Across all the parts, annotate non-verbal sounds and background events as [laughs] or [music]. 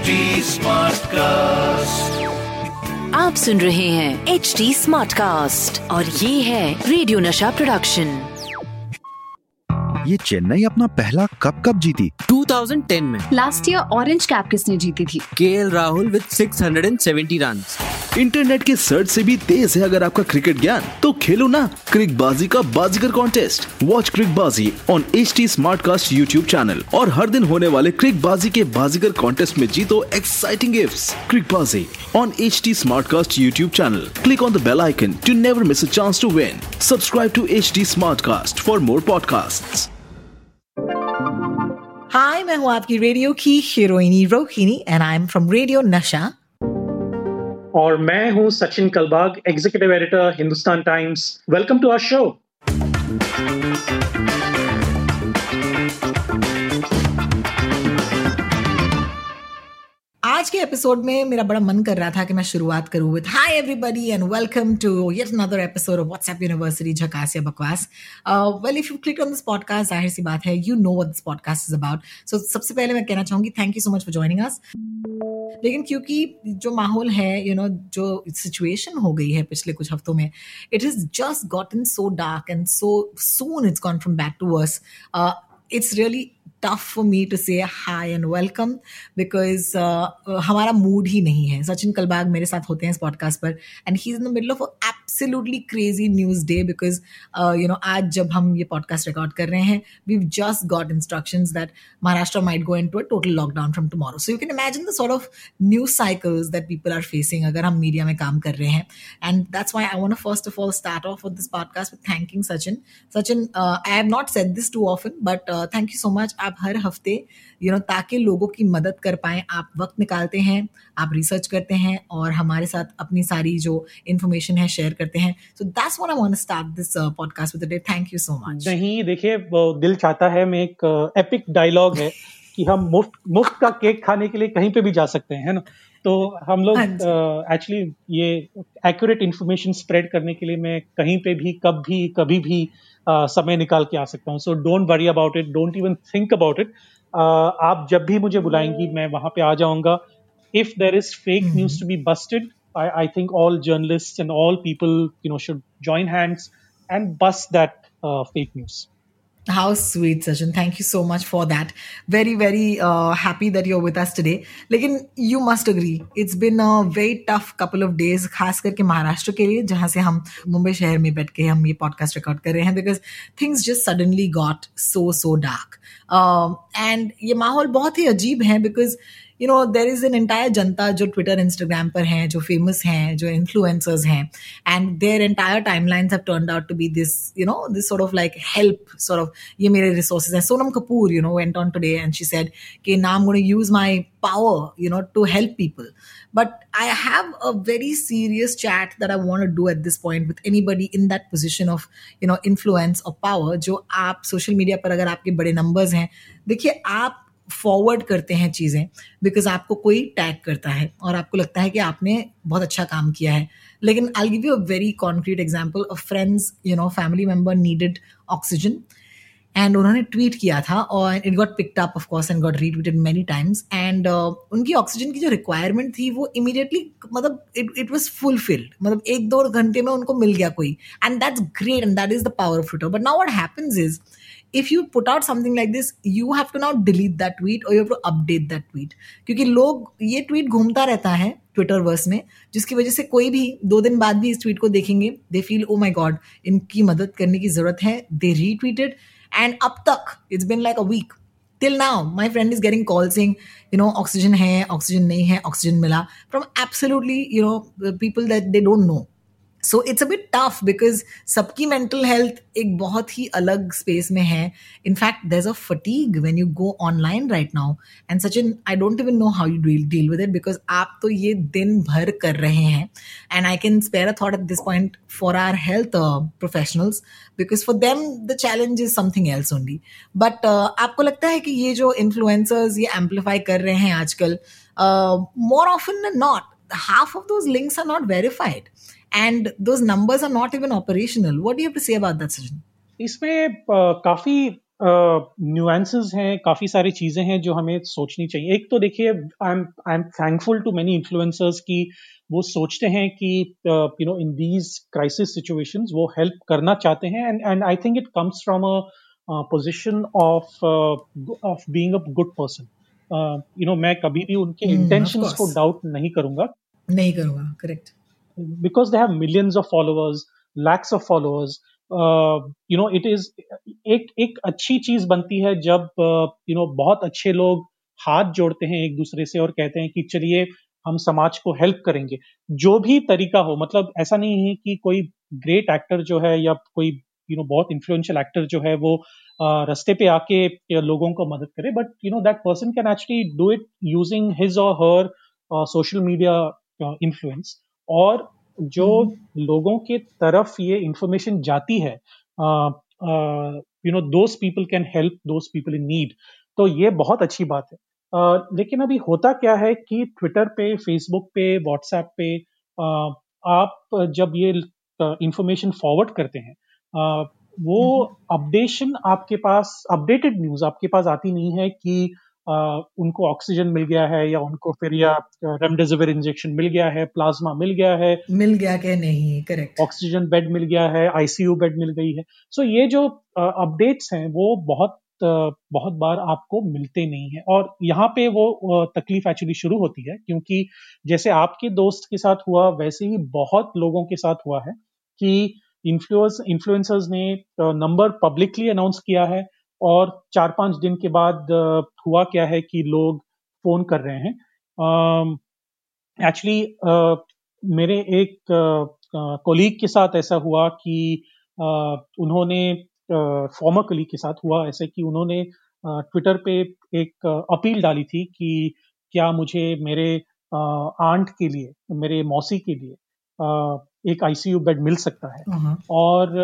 HD cast आप सुन रहे हैं एच डी स्मार्ट कास्ट और ये है रेडियो नशा प्रोडक्शन ये चेन्नई अपना पहला कप कब जीती। 2010 में। लास्ट ईयर ऑरेंज कैप किसने जीती थी? K L Rahul with 670 run internet के सर्च से भी तेज है अगर आपका क्रिकेट ज्ञान। तो खेलो ना क्रिक बाजी का बाजीगर contest watch Crick Baazi on H T smart cast YouTube channel और हर दिन होने वाले क्रिक बाजी के बाजीगर कॉन्टेस्ट में जीतो exciting gifts Crick Baazi on H T smart cast YouTube channel click on the bell icon to never miss a chance to win subscribe to H T smart cast for more podcast hi मैं हूँ आपकी radio की हीरोइनी Rohini and I am from radio Nasha और मैं हूँ Sachin Kalbag executive editor Hindustan Times welcome to our show आज के episode में मेरा बड़ा मन कर रहा था कि मैं शुरुआत करूँ with hi everybody and welcome to yet another episode of WhatsApp university झकास या बकवास well if you click on this podcast ज़ाहिर सी बात है you know what this podcast is about so सबसे पहले मैं कहना चाहूँगी thank you so much for joining us लेकिन क्योंकि जो माहौल है यू you नो know, जो सिचुएशन हो गई है पिछले कुछ हफ्तों में it is just gotten so dark and so soon it's gone from back to worse it's really tough for me to say hi and welcome because हमारा mood ही नहीं है। सचिन कलबाग मेरे साथ होते हैं इस पॉडकास्ट पर and he is in the middle of absolutely crazy news day because you know आज जब हम ये पॉडकास्ट रिकॉर्ड कर रहे हैं we just got instruction that Maharashtra might go into a total lockdown from tomorrow so you can imagine the sort of news cycles that people are facing अगर हम media में काम कर रहे हैं। And that's why I want first of all start off this podcast with thanking Sachin Sachin I have not set this too often but thank you so much आप हर हफ़्ते यू नो ताकि लोगों की मदद कर पाए आप वक्त निकालते हैं आप रिसर्च करते हैं और हमारे साथ अपनी सारी जो इन्फॉर्मेशन है शेयर करते हैं। So that's what I want to start this podcast with thank you so much नहीं देखिए दिल चाहता है मैं एक एपिक डायलॉग है [laughs] कि हम मुफ़्त मुफ़्त का केक खाने के लिए कहीं पे भी जा सकते हैं है ना? तो हम लोग एक्चुअली uh, ये एक्यूरेट इंफॉर्मेशन स्प्रेड करने के लिए मैं कहीं पे भी कब भी कभी भी uh, समय निकाल के आ सकता हूँ। So don't worry about it don't even think about it आप जब भी मुझे बुलाएँगी मैं वहाँ पे आ जाऊँगा। If there is fake news to be busted I think all journalist and all people you know should join hands and bust that fake news How sweet, Sachin. Thank you so much for that. Very, very uh, happy that you're with us today. लेकिन you must agree, it's been a very tough couple of days, खास करके महाराष्ट्र के लिए जहाँ से हम मुंबई शहर में बैठ के हम ये पॉडकास्ट रिकॉर्ड कर रहे हैं because things just suddenly got so so dark and ये माहौल बहुत ही अजीब है because you know there is an entire जनता जो ट्विटर इंस्टाग्राम पर हैं, जो फ़ेमस हैं, जो इन्फ्लुएंसर्स हैं and their entire timelines have turn out to be this you know this sort of like help sort of ये मेरे रिसोर्सेज हैं. Sonam Kapoor you know went on today and she said कि ना I gonna use my power, you know, to help people. But i have a very serious chat that i want to do at this point with anybody in that position of, you know, influence or power, जो आप social media पर अगर आपके बड़े numbers हैं, देखिए, आप forward करते हैं चीज़ें बिकॉज़ आपको कोई टैग करता है और आपको लगता है कि आपने बहुत अच्छा काम किया है। लेकिन I give you a very concrete example friends you know family member needed oxygen and उन्होंने ट्वीट किया था और it got picked up of course and got retweeted many times and उनकी ऑक्सीजन की जो रिक्वायरमेंट थी वो इमीडिएटली मतलब इट इट वॉज़ फुलफिल्ड मतलब एक दो घंटे में उनको मिल गया कोई। And that's great and that is the power of Twitter but now what happens is if you put out something like this you have to now delete that tweet और you have to update that tweet क्योंकि लोग ये tweet घूमता रहता है Twitter verse में, जिसकी वजह से कोई भी दो दिन बाद भी इस ट्वीट को देखेंगे they feel oh my God इनकी मदद करने की ज़रूरत है. दे री ट्वीटेड एंड अब तक it's been like a week till now my friend is getting call saying you know oxygen है ऑक्सीजन नहीं है ऑक्सीजन मिला. From absolutely you know people that they don't know so it's a bit tough because सबकी mental health एक बहुत ही अलग space में है. In fact there a fatigue when you go online right now and Sachin I don't even know how you deal deal with it because आप तो ये दिन भर कर रहे हैं. And I can spare a thought at this point for our health professionals because for them the challenge is something else only but आपको लगता है कि ये जो इन्फ्लुएंसर्स ये एम्पलीफाई कर रहे हैं आजकल more often not half of those links are not verified. And those numbers are not even operational. What do you have to say about that, Sajjan? इसमें काफ़ी न्यूएंसेस हैं काफ़ी सारी चीज़ें हैं जो हमें सोचनी चाहिए। एक तो देखिए I am I am thankful to many influencers की वो सोचते हैं कि you know in these crisis situations वो हेल्प करना चाहते हैं। And and I think it comes from a position of of being a good person you know मैं कभी भी उनके इंटेंशंस Hmm, को डाउट नहीं करूँगा। नहीं करूँगा correct because they have millions of followers lakhs of followers uh, you know it is एक एक अच्छी चीज़ बनती है जब यू नो बहुत अच्छे लोग हाथ जोड़ते हैं एक दूसरे से और कहते हैं कि चलिए हम समाज को हेल्प करेंगे। जो भी तरीका हो मतलब ऐसा नहीं है कि कोई ग्रेट एक्टर जो है या कोई यू नो बहुत इन्फ्लुएंशियल एक्टर जो है वो uh, रास्ते पे आके लोगों को मदद करे but you know that person can actually do it using his or her social media influence और जो लोगों के तरफ़ ये इंफॉर्मेशन जाती है you know those people can help those people in need तो ये बहुत अच्छी बात है। uh, लेकिन अभी होता क्या है कि ट्विटर पे फेसबुक पे व्हाट्सएप पे uh, आप जब ये इंफॉर्मेशन फॉरवर्ड करते हैं uh, वो अपडेशन आपके पास अपडेटेड न्यूज़ आपके पास आती नहीं है कि uh, उनको ऑक्सीजन मिल गया है या उनको फिर या रेमडेसिविर इंजेक्शन मिल गया है प्लाज्मा मिल गया है मिल गया क्या नहीं? करेक्ट ऑक्सीजन बेड मिल गया है आईसीयू बेड मिल गई है। सो ये जो अपडेट्स हैं वो बहुत बहुत बार आपको मिलते नहीं है। और यहाँ पे वो तकलीफ़ एक्चुअली शुरू होती है क्योंकि जैसे आपके दोस्त के साथ हुआ वैसे ही बहुत लोगों के साथ हुआ है कि इन्फ्लुएंस इन्फ्लुएंसर्स ने नंबर पब्लिकली अनाउंस किया है और चार पाँच दिन के बाद हुआ क्या है कि लोग फ़ोन कर रहे हैं। एक्चुअली uh, मेरे एक कोलीग uh, के साथ ऐसा हुआ कि uh, उन्होंने फॉर्मर कोलीग के साथ हुआ ऐसे कि उन्होंने ट्विटर पे एक अपील डाली थी कि क्या मुझे मेरे आंट के लिए मेरे मौसी के लिए uh, एक आईसीयू बेड मिल सकता है। हाँ और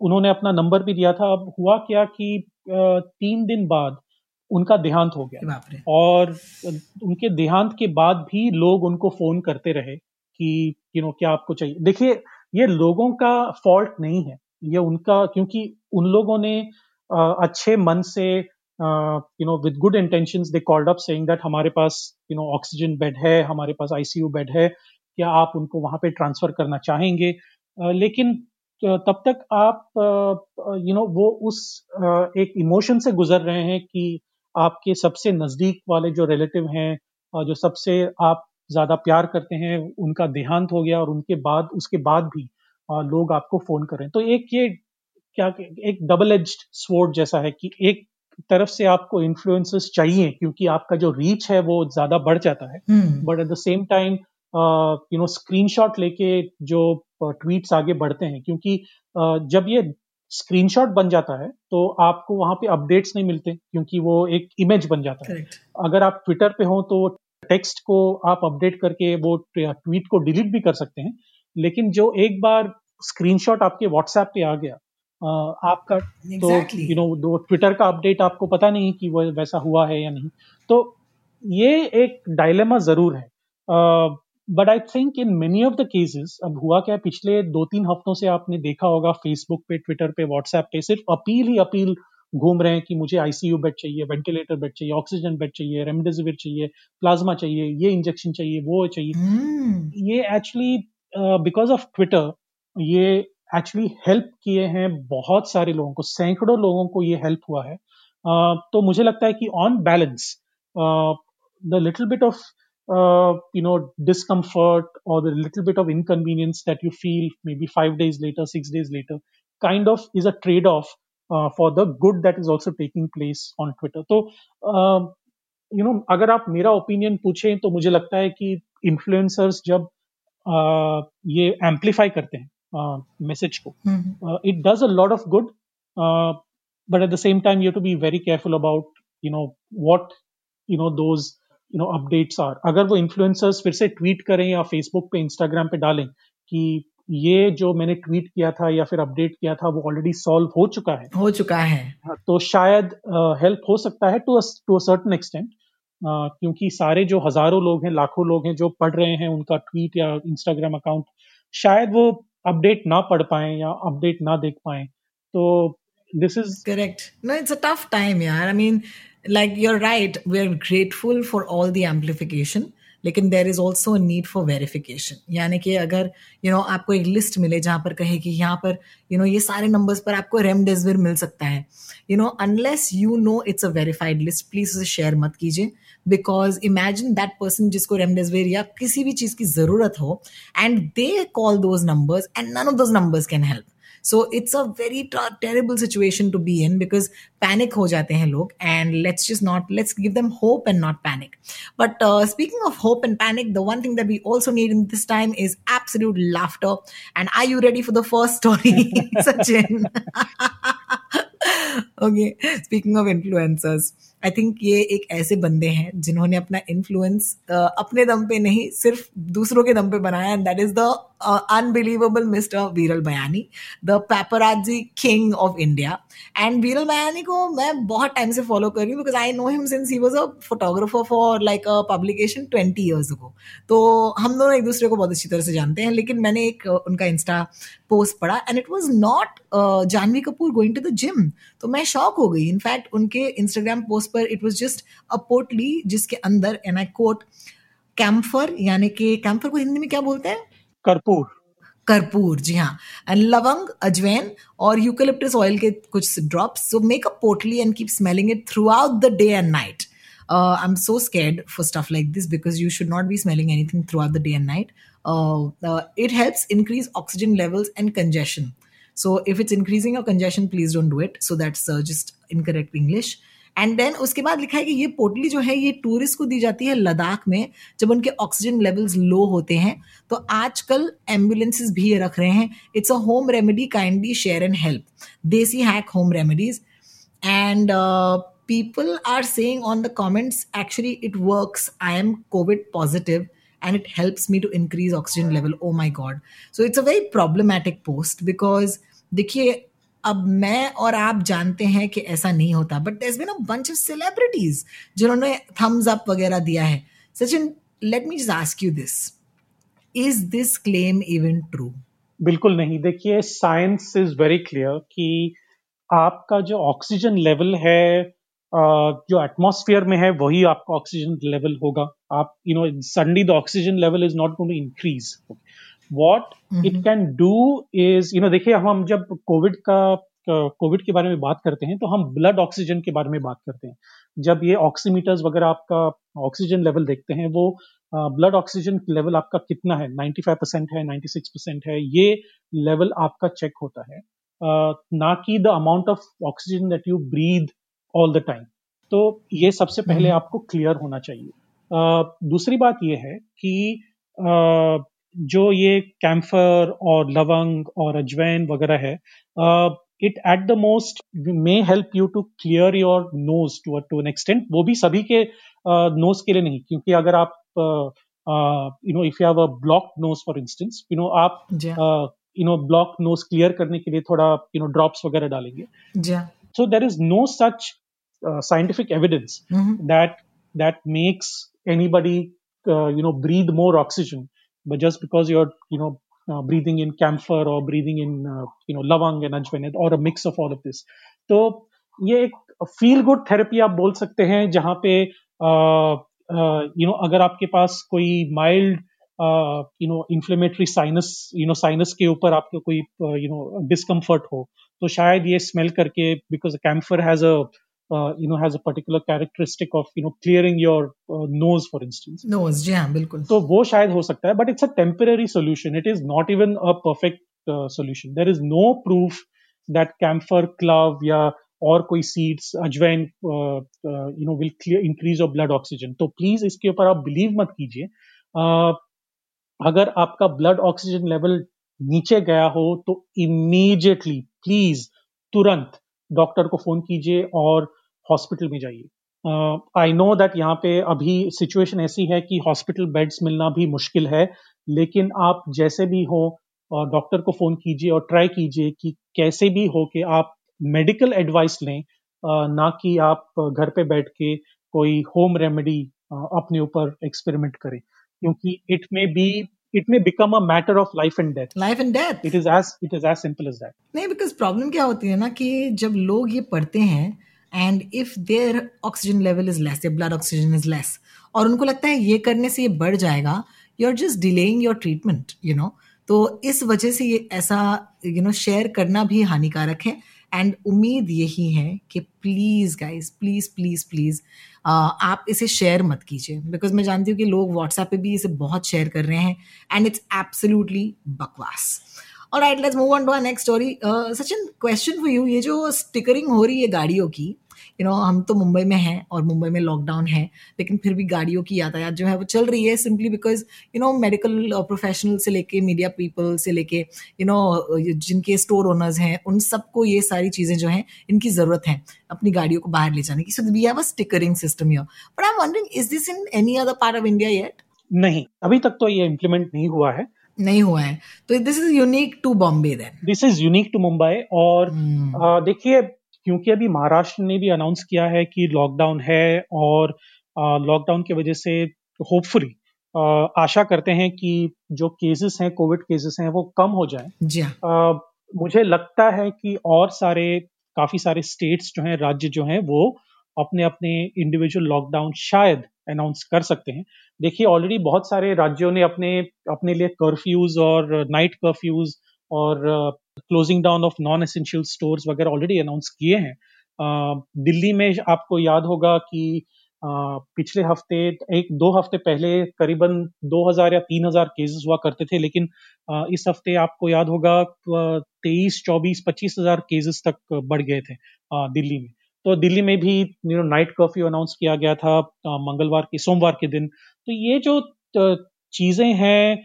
उन्होंने अपना नंबर भी दिया था। अब हुआ क्या कि तीन दिन बाद उनका देहांत हो गया। और उनके देहांत के बाद भी लोग उनको फ़ोन करते रहे कि यू नो क्या आपको चाहिए? देखिए ये लोगों का फॉल्ट नहीं है। ये उनका क्योंकि उन लोगों ने अच्छे मन से you know with good intentions they called up saying that हमारे पास यू नो ऑक्सीजन बेड है हमारे पास आईसीयू बेड है क्या आप उनको वहाँ पे ट्रांसफ़र करना चाहेंगे? लेकिन तब तक आप यू नो वो उस एक इमोशन से गुजर रहे हैं कि आपके सबसे नज़दीक वाले जो रिलेटिव हैं जो सबसे आप ज़्यादा प्यार करते हैं उनका देहांत हो गया और उनके बाद उसके बाद भी लोग आपको फ़ोन करें तो एक ये क्या एक डबल एज स्वॉर्ड जैसा है कि एक तरफ़ से आपको इन्फ्लुएंसेस चाहिए क्योंकि आपका जो रीच है वो ज़्यादा बढ़ जाता है। But at the same time you know screenshot लेके जो ट्वीट्स आगे बढ़ते हैं क्योंकि जब ये स्क्रीनशॉट बन जाता है तो आपको वहाँ पे अपडेट्स नहीं मिलते क्योंकि वो एक इमेज बन जाता है। अगर आप ट्विटर पे हो तो टेक्स्ट को आप अपडेट करके वो ट्वीट को डिलीट भी कर सकते हैं लेकिन जो एक बार स्क्रीनशॉट आपके व्हाट्सएप पे आ गया आपका तो यू नो दो ट्विटर का अपडेट आपको पता नहीं कि वो वैसा हुआ है या नहीं। तो ये एक डायलेमा ज़रूर है। But I think in many of the cases अब हुआ क्या? पिछले दो तीन हफ्तों से आपने देखा होगा फेसबुक पे ट्विटर पे व्हाट्सएप पे सिर्फ़ अपील ही अपील घूम रहे हैं कि मुझे आईसीयू बेड चाहिए वेंटिलेटर बेड चाहिए ऑक्सीजन बेड चाहिए रेमडेसिविर चाहिए प्लाज्मा चाहिए ये इंजेक्शन चाहिए वो चाहिए। हम्म ये एक्चुअली बिकॉज़ ऑफ़ ट्विटर ये एक्चुअली हेल्प किए हैं बहुत सारे लोगों को सैकड़ों लोगों को ये हेल्प हुआ है। uh, तो मुझे लगता है कि on balance the little bit of you know discomfort or the little bit of inconvenience that you feel maybe five days later six days later kind of is a trade off uh, for the good that is also taking place on twitter तो uh, you know अगर आप मेरा opinion पूछें तो मुझे लगता है कि इन्फ्लुएंसर्स जब uh, ये एम्पलीफाई करते हैं मैसेज को हम्म uh, it does a lot of good uh, but at the same time you have to be very careful about you know what you know you know updates are. अगर वो influencers फिर से tweet करें या Facebook पे Instagram पे डालें कि ये जो मैंने ट्वीट किया था या फिर अपडेट किया था वो ऑलरेडी सॉल्व हो चुका है। हो चुका है। तो शायद हेल्प uh, हो सकता है to to a certain extent क्योंकि सारे जो हज़ारों लोग हैं लाखों लोग हैं जो पढ़ रहे हैं उनका ट्वीट या इंस्टाग्राम अकाउंट शायद वो अपडेट ना पढ़ पाए या अपडेट ना देख पाए। तो this is correct. No it's a tough time yeah i mean like you're right we're grateful for all the amplification लेकिन there is also need for verification यानी कि अगर यू you नो know, आपको एक लिस्ट मिले जहाँ पर कहे कि यहाँ पर यू you नो know, ये सारे नंबर्स पर आपको रेमडेसिविर मिल सकता है। You know unless you know it's a verified list please उसे शेयर मत कीजिए। बिकॉज़ इमेजिन दैट पर्सन जिसको रेमडेसिविर या किसी भी चीज़ की ज़रूरत हो and they call those numbers and none of those numbers can help So it's a very terrible situation to be in because panic ho jate hain log and let's just not, let's give them hope and not panic. But uh, speaking of hope and panic, the one thing that we also need in this time is absolute laughter. And are you ready for the first story, [laughs] Sachin? [laughs] okay, speaking of influencers. I think ये एक ऐसे बंदे हैं जिन्होंने अपना influence अपने दम पे नहीं, सिर्फ़ दूसरों के दम पे बनाया and that is the unbelievable mister Viral Bhayani the paparazzi king of India and Viral Bhayani को मैं बहुत टाइम से फॉलो कर रही हूँ because I know him since he was a photographer for like a publication twenty years को तो हम दोनों एक दूसरे को बहुत अच्छी तरह से जानते हैं, लेकिन मैंने एक उनका इंस्टा पोस्ट पढ़ा and it was not Janhvi Kapoor going to the gym तो मैं शॉक हो गई. इनफैक्ट उनके इंस्टाग्राम पोस्ट पर it was just a potli जिसके अंदर एन आई कोट कैम्फर यानी कि कैम्फर को हिंदी में क्या बोलते हैं कर्पूर कर्पूर जी हाँ एंड लवंग अजवैन और यूकलिप्टस ऑयल के कुछ drops so make a potli and keep smelling it throughout the day and night uh, I'm so scared for stuff like this because you should not be smelling anything throughout the day and night. Uh, uh, it helps increase oxygen levels and congestion. So if it's increasing your congestion, please don't do it. So that's uh, just incorrect English. And then उसके बाद लिखा है कि ये पोटली जो है, ये टूरिस्ट को दी जाती है लद्दाख में, जब उनके ऑक्सीजन लेवल्स लो होते हैं। तो आजकल एम्बुलेंसेज भी ये रख रहे हैं। It's a home remedy kindly share and help desi hack home remedies and people are saying on the comments actually it works I am covid positive and it helps me to increase oxygen level oh my God so it's a very problematic post because देखिए अब मैं और आप जानते हैं कि ऐसा नहीं होता but there been a bunch of celebrities जिन्होंने थम्स अप वगैरह दिया है। Sachin let me just ask you this is this claim even true बिल्कुल नहीं। देखिए साइंस इज़ वेरी क्लियर कि आपका जो ऑक्सीजन लेवल है जो एटमॉस्फेयर में है, वही आपका ऑक्सीजन लेवल होगा। आप you know suddenly the oxygen level is not going to increase what it can do is you know देखिए हम जब कोविड का कोविड के बारे में बात करते हैं तो हम ब्लड ऑक्सीजन के बारे में बात करते हैं। जब ये ऑक्सीमीटर्स वगैरह आपका ऑक्सीजन लेवल देखते हैं वो ब्लड ऑक्सीजन लेवल आपका कितना है? 95 परसेंट है 96 परसेंट है ये लेवल आपका चेक होता है। uh, ना कि the amount of oxygen that you breathe all the time तो ये सबसे पहले हम्म। आपको क्लियर होना चाहिए। uh, दूसरी बात ये है कि uh, जो ये कैम्फर और लवंग और अजवैन वगैरह है it at the most may help you to clear your nose to to an extent वो भी सभी के नोज़ uh, के लिए नहीं क्योंकि अगर आप you know if you have a block nose for instance you know आप you know block nose clear करने के लिए थोड़ा यू नो ड्रॉप्स वगैरह डालेंगे। So there is no such scientific evidence that that makes anybody you know breathe more oxygen but just because you're you know uh, breathing in camphor or breathing in uh, you know lavang and ajwain or a mix of all of this तो ये एक feel good therapy आप बोल सकते हैं जहाँ पे you know अगर आपके पास कोई mild you know inflammatory sinus you know sinus के ऊपर आपको कोई यू नो डिस्कम्फर्ट हो तो शायद ये स्मेल करके because camphor has a uh, you know has a particular characteristic of you know clearing your uh, nose for instance nose जी हाँ बिल्कुल तो वो शायद हो सकता है but it's a temporary solution it is not even a perfect uh, solution there is no proof that camphor clove या और कोई seeds ajwain you know will clear increase your blood oxygen तो प्लीज़ इसके ऊपर आप believe मत कीजिए uh, अगर आपका ब्लड ऑक्सीजन लेवल नीचे गया हो तो इमीडिएटली प्लीज़ तुरंत डॉक्टर को फ़ोन कीजिए और हॉस्पिटल में जाइए। आई नो दैट यहाँ पे अभी सिचुएशन ऐसी है कि हॉस्पिटल बेड्स मिलना भी मुश्किल है, लेकिन आप जैसे भी हो डॉक्टर को फ़ोन कीजिए और ट्राई कीजिए कि कैसे भी हो कि आप मेडिकल एडवाइस लें ना कि आप घर पे बैठ के कोई होम रेमेडी अपने ऊपर एक्सपेरिमेंट करें। क्योंकि it may be it may become a matter of life and death. Life and death it is as it is as simple as that. नहीं बिकॉज़ प्रॉब्लम क्या होती है ना कि जब लोग ये पढ़ते हैं and if there oxygen level is less blood oxygen is less और उनको लगता है ये करने से ये बढ़ जाएगा you are just delaying your treatment you know तो इस वजह से ये ऐसा यू नो शेयर करना भी हानिकारक है एंड उम्मीद यही है कि please guys please please please आप इसे शेयर मत कीजिए बिकॉज़ मैं जानती हूँ कि लोग व्हाट्सएप पे भी इसे बहुत शेयर कर रहे हैं एंड इट्स एब्सोल्युटली बकवास। और right let's move on to next story Sachin question for you ये जो स्टिकरिंग हो रही है गाड़ियों की यू you नो know, हम तो मुंबई में हैं और मुंबई में लॉकडाउन है लेकिन फिर भी गाड़ियों की यातायात जो है वो चल रही है simply because you know medical professional से लेके मीडिया पीपल से लेके यू नो जिनके स्टोर ओनर्स हैं उन सबको ये सारी चीज़ें जो हैं इनकी ज़रूरत है अपनी गाड़ियों को बाहर ले जाने की। So we have a stickering system here but I am wondering is this in any other part of India yet नहीं अभी तक तो ये इम्प्लीमेंट नहीं हुआ है। नहीं हुआ है। तो this is unique to Bombay then this is unique to Mumbai और uh, देखिए क्योंकि अभी महाराष्ट्र ने भी अनाउंस किया है कि लॉकडाउन है और लॉकडाउन की वजह से होपफुली आशा करते हैं कि जो केसेस हैं कोविड केसेस हैं वो कम हो जाए। जी हाँ। मुझे लगता है कि और सारे काफ़ी सारे स्टेट्स जो हैं राज्य जो हैं वो अपने अपने इंडिविजुअल लॉकडाउन शायद अनाउंस कर सकते हैं। देखिए ऑलरेडी बहुत सारे राज्यों ने अपने अपने लिए कर्फ्यूज और नाइट कर्फ्यूज और closing down of non essential stores वगैरह ऑलरेडी अनाउंस किए हैं। दिल्ली में आपको याद होगा कि पिछले हफ़्ते, एक, दो हफ़्ते पहले करीबन 2000 या 3000 केसेस हुआ करते थे, लेकिन इस हफ़्ते आपको याद होगा तेईस, चौबीस, पच्चीस हज़ार केसेस तक बढ़ गए थे दिल्ली में। तो दिल्ली में भी you know night curfew announce किया गया था मंगलवार के सोमवार के दिन तो ये जो चीज़ें हैं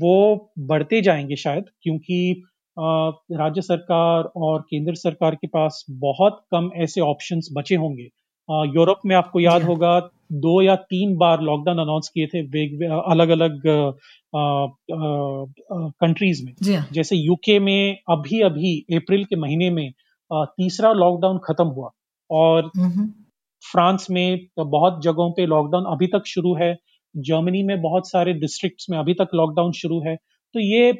वो बढ़ते जाएँगे शायद क्योंकि राज्य सरकार और केंद्र सरकार के पास बहुत कम ऐसे ऑप्शंस बचे होंगे यूरोप में आपको याद। होगा दो या तीन बार लॉकडाउन अनाउंस किए थे अलग अलग कंट्रीज़ में। जैसे यूके में अभी अभी अप्रैल के महीने में तीसरा लॉकडाउन खत्म हुआ। और फ्रांस में बहुत जगहों पे लॉकडाउन अभी तक शुरू है। जर्मनी में बहुत सारे डिस्ट्रिक्ट्स में अभी तक लॉकडाउन शुरू है। तो ये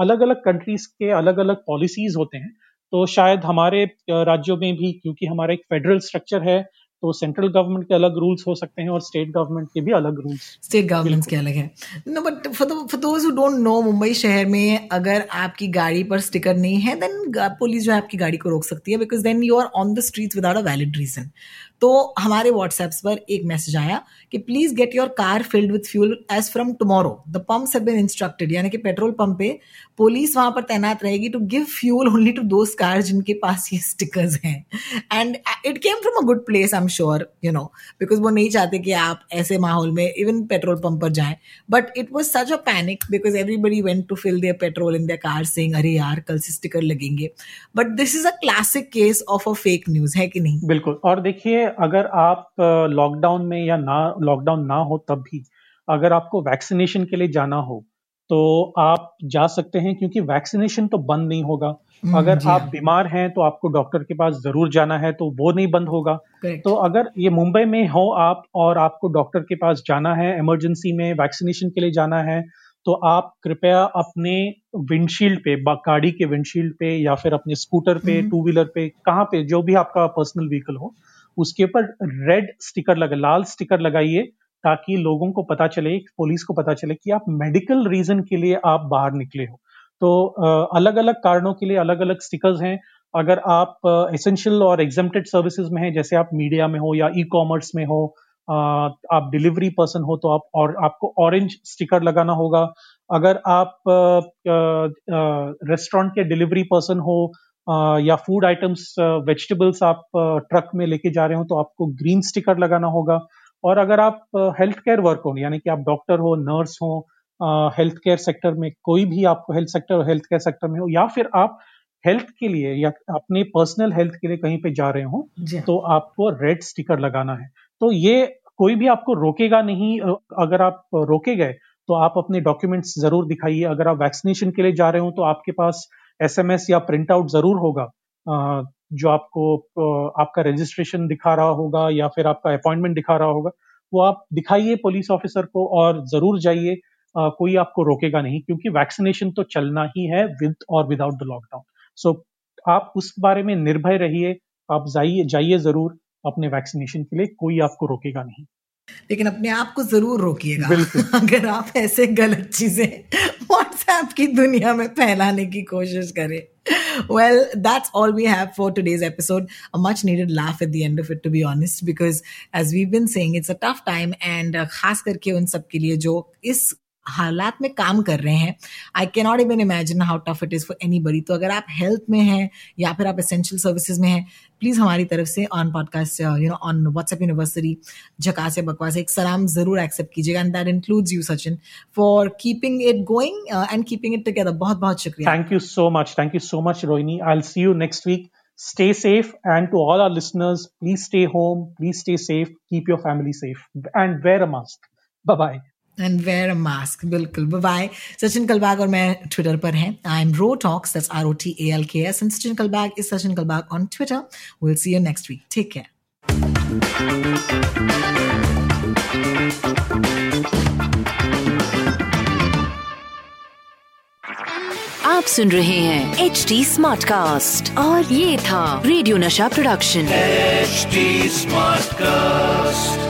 अलग अलग कंट्रीज़ के अलग अलग पॉलिसीज़ होते हैं। तो शायद हमारे राज्यों में भी क्योंकि हमारा एक फेडरल स्ट्रक्चर है तो सेंट्रल गवर्नमेंट के अलग रूल्स हो सकते हैं और स्टेट गवर्नमेंट के भी अलग रूल्स स्टेट गवर्नमेंट के अलग है। No but for those who don't know Mumbai शहर में अगर आपकी गाड़ी पर स्टिकर नहीं है देन पुलिस जो है आपकी गाड़ी को रोक सकती है because then you are on the street without a valid reason तो हमारे व्हाट्सएप पर एक मैसेज आया कि please get your car filled with fuel as from tomorrow the pumps have been instructed यानी कि पेट्रोल पंप पे पुलिस वहाँ पर तैनात रहेगी to give fuel only to those car जिनके पास ये स्टिकर्स हैं. And it came from a good place I am sure you know because वो नहीं चाहते कि आप ऐसे माहौल में इवन पेट्रोल पंप पर जाएँ. But it was such a panic because everybody went to fill their petrol in their car saying अरे यार, कल से स्टिकर लगेंगे. But this is a classic case of a fake news है कि नहीं? बिल्कुल। और देखिए अगर आप लॉकडाउन में या ना लॉकडाउन ना हो तब भी अगर आपको वैक्सीनेशन के लिए जाना हो तो आप जा सकते हैं क्योंकि वैक्सीनेशन तो बंद नहीं होगा। हम्म, अगर आप। बीमार हैं तो आपको डॉक्टर के पास ज़रूर जाना है तो वो नहीं बंद होगा। तो अगर ये मुंबई में हो आप और आपको डॉक्टर के पास जाना है इमरजेंसी में वैक्सीनेशन के लिए जाना है तो आप कृपया अपने विंडशील्ड पे गाड़ी के विंडशील्ड पे या फिर अपने स्कूटर पे टू व्हीलर पे कहाँ पे जो भी आपका पर्सनल व्हीकल हो उसके ऊपर रेड स्टिकर लगा, लाल स्टिकर लगाइए ताकि लोगों को पता चले पुलिस को पता चले कि आप मेडिकल रीजन के लिए आप बाहर निकले हो। तो अलग अलग कारणों के लिए अलग अलग स्टिकर्स हैं। अगर आप एसेंशियल और एग्जेम्प्टेड सर्विसेज़ में हैं, जैसे आप मीडिया में हो या ई कॉमर्स में हो आप डिलीवरी पर्सन हो तो आप और, आपको ऑरेंज स्टिकर लगाना होगा। अगर आप रेस्टोरेंट के डिलीवरी पर्सन हो या फ़ूड आइटम्स वेजिटेबल्स आप ट्रक में लेके जा रहे हो तो आपको ग्रीन स्टिकर लगाना होगा। और अगर आप हेल्थ केयर वर्क हो यानी कि आप डॉक्टर हो नर्स हो हेल्थ केयर सेक्टर में कोई भी आपको health sector health care sector में हो या फिर आप हेल्थ के लिए या अपने पर्सनल हेल्थ के लिए कहीं पे जा रहे हो तो आपको रेड स्टिकर लगाना है। तो ये कोई भी आपको रोकेगा नहीं अगर आप रोके गए तो आप अपने डॉक्यूमेंट्स ज़रूर दिखाइए। अगर आप वैक्सीनेशन के लिए जा रहे हो तो आपके पास एसएमएस या प्रिंट आउट ज़रूर होगा। जो आपको आपका रजिस्ट्रेशन दिखा रहा होगा या फिर आपका अपॉइंटमेंट दिखा रहा होगा, वो आप दिखाइए पुलिस ऑफिसर को और ज़रूर जाइए। कोई आपको रोकेगा नहीं, क्योंकि वैक्सीनेशन तो चलना ही है विद और विदाउट द लॉकडाउन सो आप उस बारे में निर्भय रहिए, आप जाइए जाइए ज़रूर अपने वैक्सीनेशन के लिए, कोई आपको रोकेगा नहीं। लेकिन अपने आप को ज़रूर रोकिएगा। [laughs] अगर आप ऐसे गलत चीज़ें व्हाट्सएप की दुनिया में फैलाने की कोशिश करें। Well that's all we have for today's episode a much needed laugh at the end of it to be honest because as we been saying it's a tough time and खास करके उन सबके लिए जो इस हालात में काम कर रहे हैं। I can not even imagine how tough it is for anybody तो अगर आप हेल्थ में हैं या फिर आप एसेंशियल सर्विसेज़ में हैं प्लीज़ हमारी तरफ़ से on podcast you know on WhatsApp university झकास या बकवास, एक सलाम ज़रूर एक्सेप्ट कीजिएगा। And that includes you Sachin for keeping it going and keeping it together बहुत बहुत शुक्रिया। Thank you so much thank you so much Rohini I see you next week stay safe. And to all our listeners, please stay home. Please stay safe. Keep your family safe. And wear a mask. Bye bye and wear a mask बिल्कुल। Bye Sachin Kalbag और मैं Twitter पर हैं। I am ro talks that's R O T A L K S and Sachin Kalbag is Sachin Kalbag on Twitter will see you next week take care आप सुन रहे हैं H D smart cast और ये था radio नशा production H smart cast